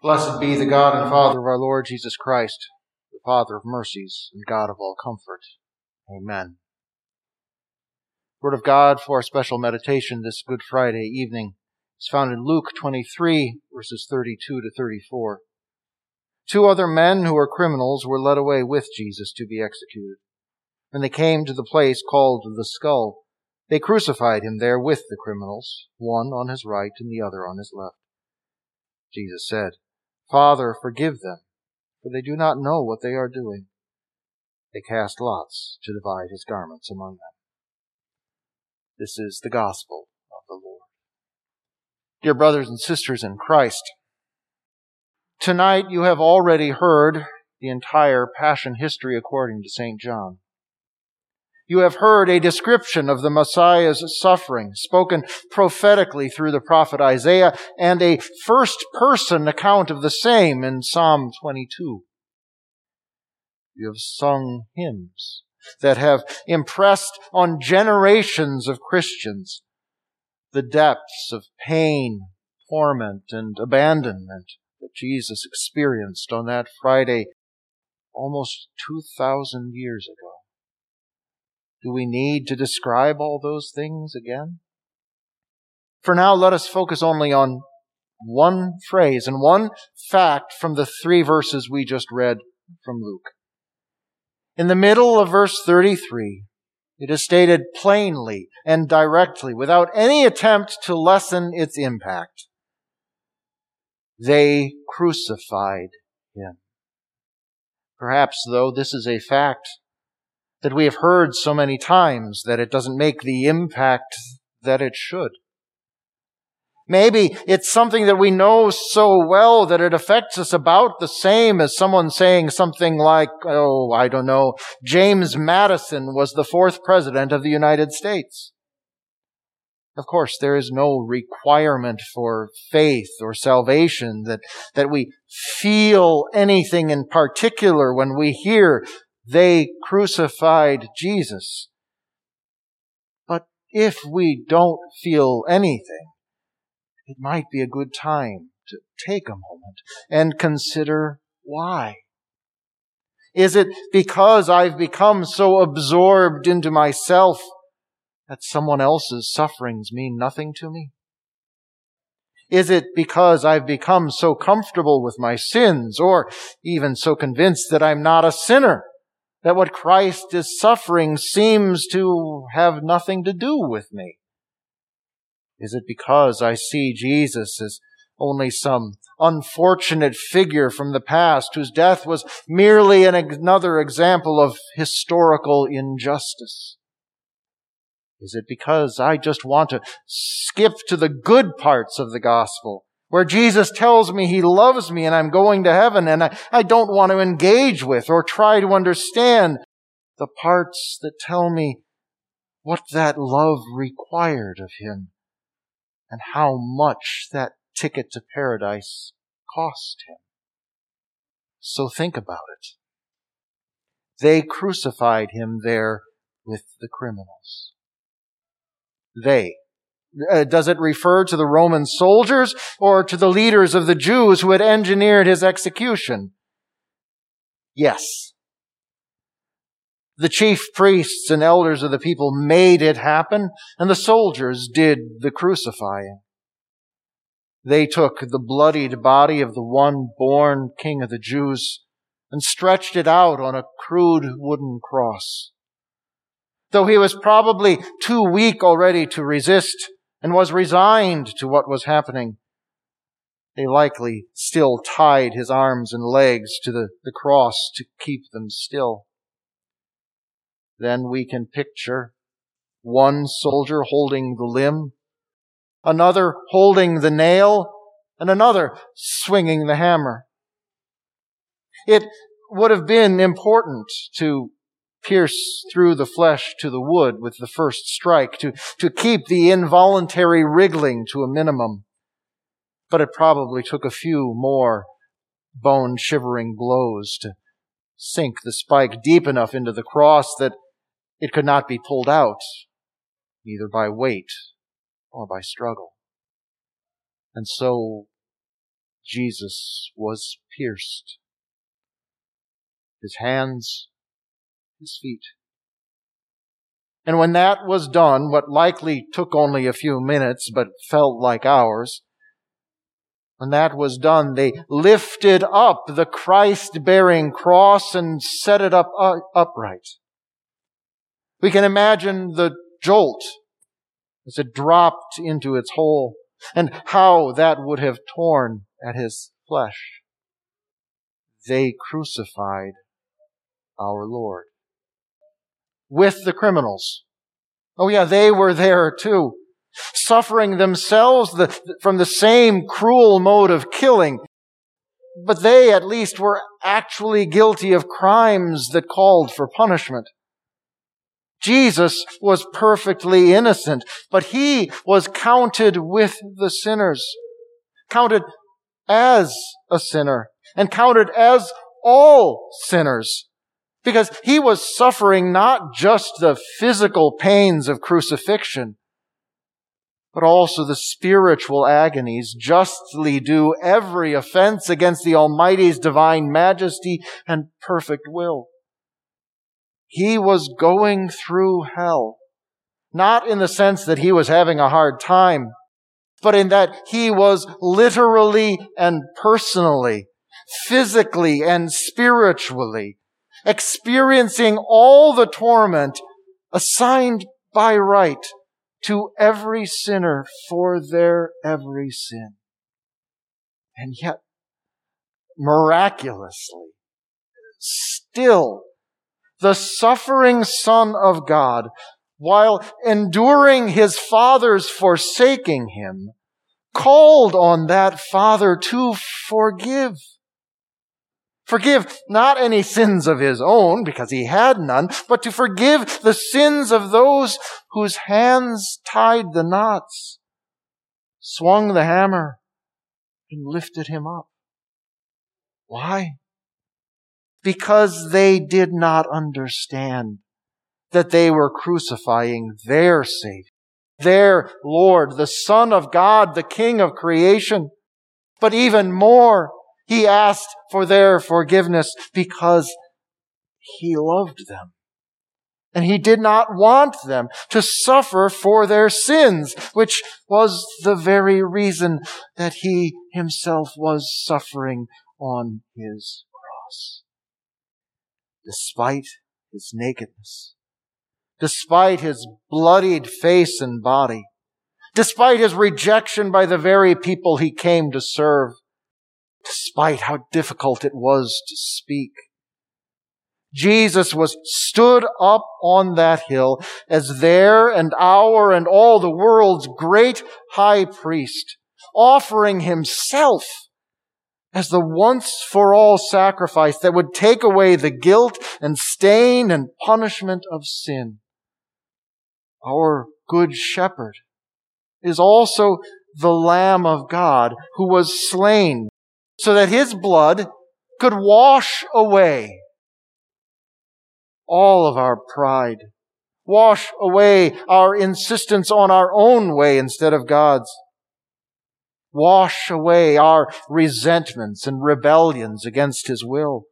Blessed be the God and Father of our Lord Jesus Christ, the Father of mercies and God of all comfort. Amen. Word of God for our special meditation this Good Friday evening is found in Luke 23 verses 32 to 34. Two other men who were criminals were led away with Jesus to be executed. When they came to the place called the skull, they crucified him there with the criminals, one on his right and the other on his left. Jesus said, Father, forgive them, for they do not know what they are doing. They cast lots to divide his garments among them. This is the gospel of the Lord. Dear brothers and sisters in Christ, tonight you have already heard the entire Passion history according to St. John. You have heard a description of the Messiah's suffering spoken prophetically through the prophet Isaiah and a first person account of the same in Psalm 22. You have sung hymns that have impressed on generations of Christians the depths of pain, torment, and abandonment that Jesus experienced on that Friday almost 2,000 years ago. Do we need to describe all those things again? For now, let us focus only on one phrase and one fact from the three verses we just read from Luke. In the middle of verse 33, it is stated plainly and directly without any attempt to lessen its impact. They crucified him. Perhaps, though, this is a fact that we have heard so many times that it doesn't make the impact that it should. Maybe it's something that we know so well that it affects us about the same as someone saying something like, oh, I don't know, James Madison was the fourth president of the United States. Of course, there is no requirement for faith or salvation that, that we feel anything in particular when we hear they crucified Jesus. But if we don't feel anything, it might be a good time to take a moment and consider why. Is it because I've become so absorbed into myself that someone else's sufferings mean nothing to me? Is it because I've become so comfortable with my sins or even so convinced that I'm not a sinner that what Christ is suffering seems to have nothing to do with me? Is it because I see Jesus as only some unfortunate figure from the past whose death was merely an, another example of historical injustice? Is it because I just want to skip to the good parts of the gospel where Jesus tells me he loves me and I'm going to heaven and I, I don't want to engage with or try to understand the parts that tell me what that love required of him and how much that ticket to paradise cost him. So think about it. They crucified him there with the criminals. They uh, does it refer to the Roman soldiers or to the leaders of the Jews who had engineered his execution? Yes. The chief priests and elders of the people made it happen, and the soldiers did the crucifying. They took the bloodied body of the one born king of the Jews and stretched it out on a crude wooden cross. Though he was probably too weak already to resist, and was resigned to what was happening. They likely still tied his arms and legs to the, the cross to keep them still. Then we can picture one soldier holding the limb, another holding the nail, and another swinging the hammer. It would have been important to pierce through the flesh to the wood with the first strike, to, to keep the involuntary wriggling to a minimum. But it probably took a few more bone shivering blows to sink the spike deep enough into the cross that it could not be pulled out, either by weight or by struggle. And so Jesus was pierced. His hands, his feet. And when that was done, what likely took only a few minutes but felt like hours, when that was done, they lifted up the Christ bearing cross and set it up uh, upright. We can imagine the jolt as it dropped into its hole and how that would have torn at his flesh. They crucified our Lord with the criminals. Oh yeah, they were there too, suffering themselves the, from the same cruel mode of killing. But they at least were actually guilty of crimes that called for punishment. Jesus was perfectly innocent, but he was counted with the sinners, counted as a sinner, and counted as all sinners. Because he was suffering not just the physical pains of crucifixion, but also the spiritual agonies justly due every offense against the Almighty's divine majesty and perfect will. He was going through hell. Not in the sense that he was having a hard time, but in that he was literally and personally, physically and spiritually experiencing all the torment assigned by right to every sinner for their every sin. And yet, miraculously, still the suffering Son of God, while enduring his Father's forsaking him, called on that Father to forgive. Forgive not any sins of his own, because he had none, but to forgive the sins of those whose hands tied the knots, swung the hammer, and lifted him up. Why? because they did not understand that they were crucifying their Savior, their Lord, the Son of God, the King of creation. But even more, he asked for their forgiveness because he loved them. And he did not want them to suffer for their sins, which was the very reason that he himself was suffering on his cross despite his nakedness, despite his bloodied face and body, despite his rejection by the very people he came to serve, despite how difficult it was to speak. Jesus was stood up on that hill as their and our and all the world's great high priest, offering himself as the once for all sacrifice that would take away the guilt and stain and punishment of sin. Our good shepherd is also the Lamb of God who was slain so that his blood could wash away all of our pride, wash away our insistence on our own way instead of God's Wash away our resentments and rebellions against His will.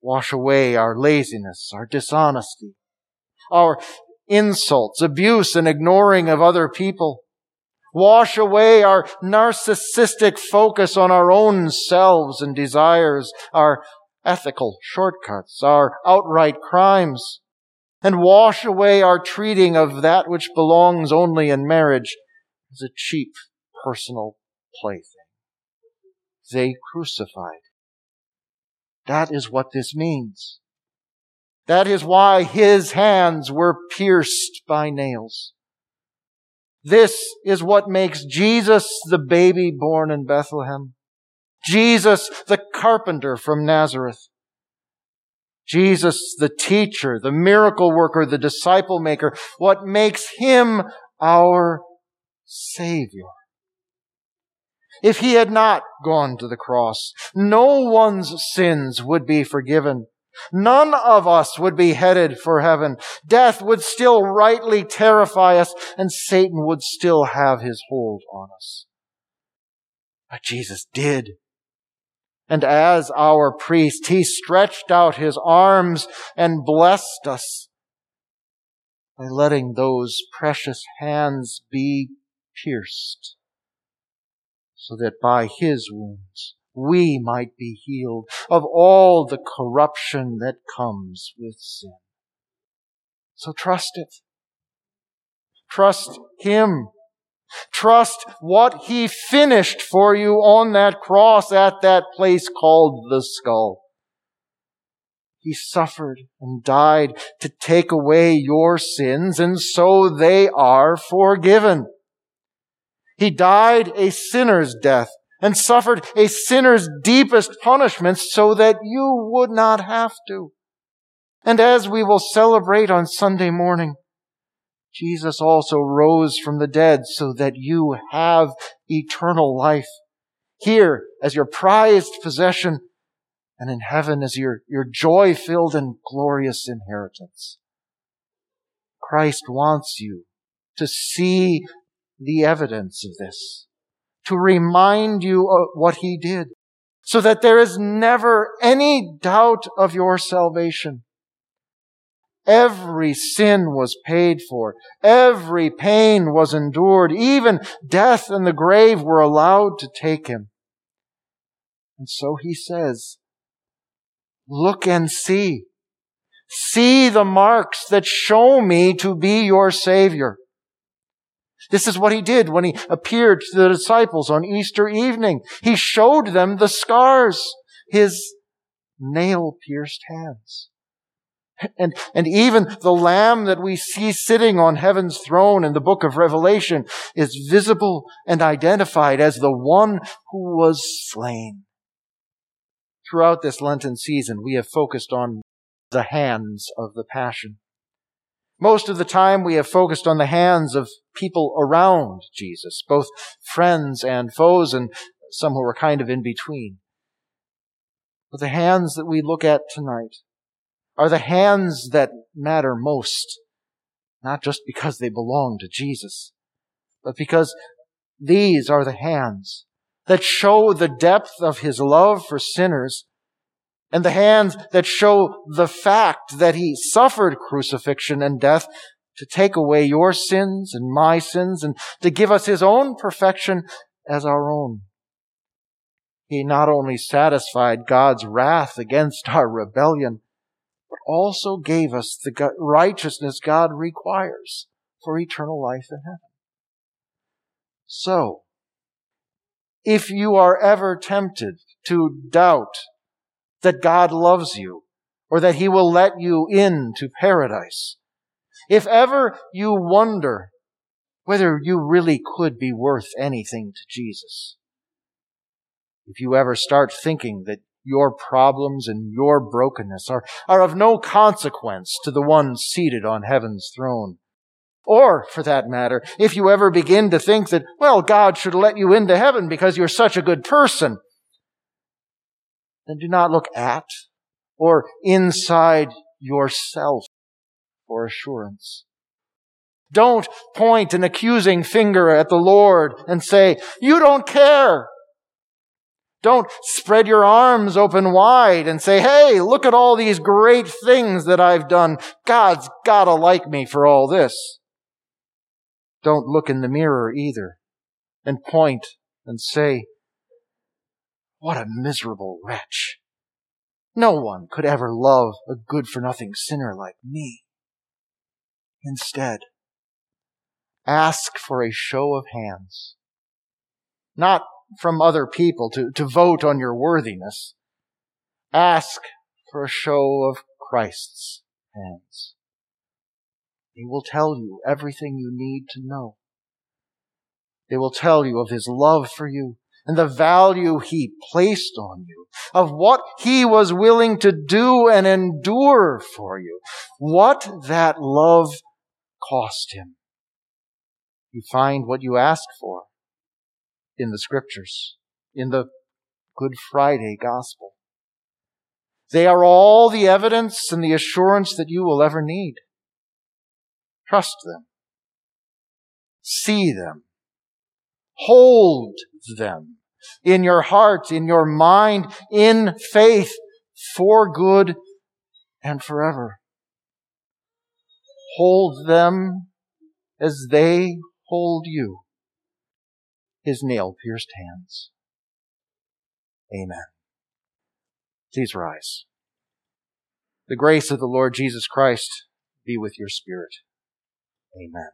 Wash away our laziness, our dishonesty, our insults, abuse, and ignoring of other people. Wash away our narcissistic focus on our own selves and desires, our ethical shortcuts, our outright crimes, and wash away our treating of that which belongs only in marriage as a cheap personal plaything. They crucified. That is what this means. That is why his hands were pierced by nails. This is what makes Jesus the baby born in Bethlehem. Jesus the carpenter from Nazareth. Jesus the teacher, the miracle worker, the disciple maker. What makes him our Savior. If he had not gone to the cross, no one's sins would be forgiven. None of us would be headed for heaven. Death would still rightly terrify us, and Satan would still have his hold on us. But Jesus did. And as our priest, he stretched out his arms and blessed us by letting those precious hands be pierced so that by his wounds we might be healed of all the corruption that comes with sin. So trust it. Trust him. Trust what he finished for you on that cross at that place called the skull. He suffered and died to take away your sins, and so they are forgiven. He died a sinner's death and suffered a sinner's deepest punishment so that you would not have to. And as we will celebrate on Sunday morning, Jesus also rose from the dead so that you have eternal life here as your prized possession and in heaven as your, your joy filled and glorious inheritance. Christ wants you to see the evidence of this, to remind you of what he did, so that there is never any doubt of your salvation. Every sin was paid for. Every pain was endured. Even death and the grave were allowed to take him. And so he says, look and see. See the marks that show me to be your Savior. This is what he did when he appeared to the disciples on Easter evening. He showed them the scars, his nail pierced hands. And, and even the lamb that we see sitting on heaven's throne in the book of Revelation is visible and identified as the one who was slain. Throughout this Lenten season, we have focused on the hands of the Passion. Most of the time, we have focused on the hands of people around Jesus, both friends and foes, and some who were kind of in between. But the hands that we look at tonight are the hands that matter most, not just because they belong to Jesus, but because these are the hands that show the depth of his love for sinners and the hands that show the fact that he suffered crucifixion and death to take away your sins and my sins and to give us his own perfection as our own. He not only satisfied God's wrath against our rebellion, but also gave us the righteousness God requires for eternal life in heaven. So, if you are ever tempted to doubt that God loves you or that he will let you into paradise, if ever you wonder whether you really could be worth anything to Jesus, if you ever start thinking that your problems and your brokenness are, are of no consequence to the one seated on heaven's throne. Or, for that matter, if you ever begin to think that, well, God should let you into heaven because you're such a good person, then do not look at or inside yourself for assurance. Don't point an accusing finger at the Lord and say, you don't care. Don't spread your arms open wide and say, hey, look at all these great things that I've done. God's gotta like me for all this. Don't look in the mirror either and point and say, what a miserable wretch. No one could ever love a good for nothing sinner like me. Instead, ask for a show of hands. Not from other people to, to vote on your worthiness. Ask for a show of Christ's hands. He will tell you everything you need to know. They will tell you of His love for you and the value He placed on you, of what He was willing to do and endure for you, what that love cost Him. You find what you ask for in the scriptures, in the Good Friday gospel. They are all the evidence and the assurance that you will ever need. Trust them. See them. Hold them. in your heart, in your mind, in faith, for good and forever. Hold them as they hold you. His nail pierced hands. Amen. Please rise. The grace of the Lord Jesus Christ be with your spirit. Amen.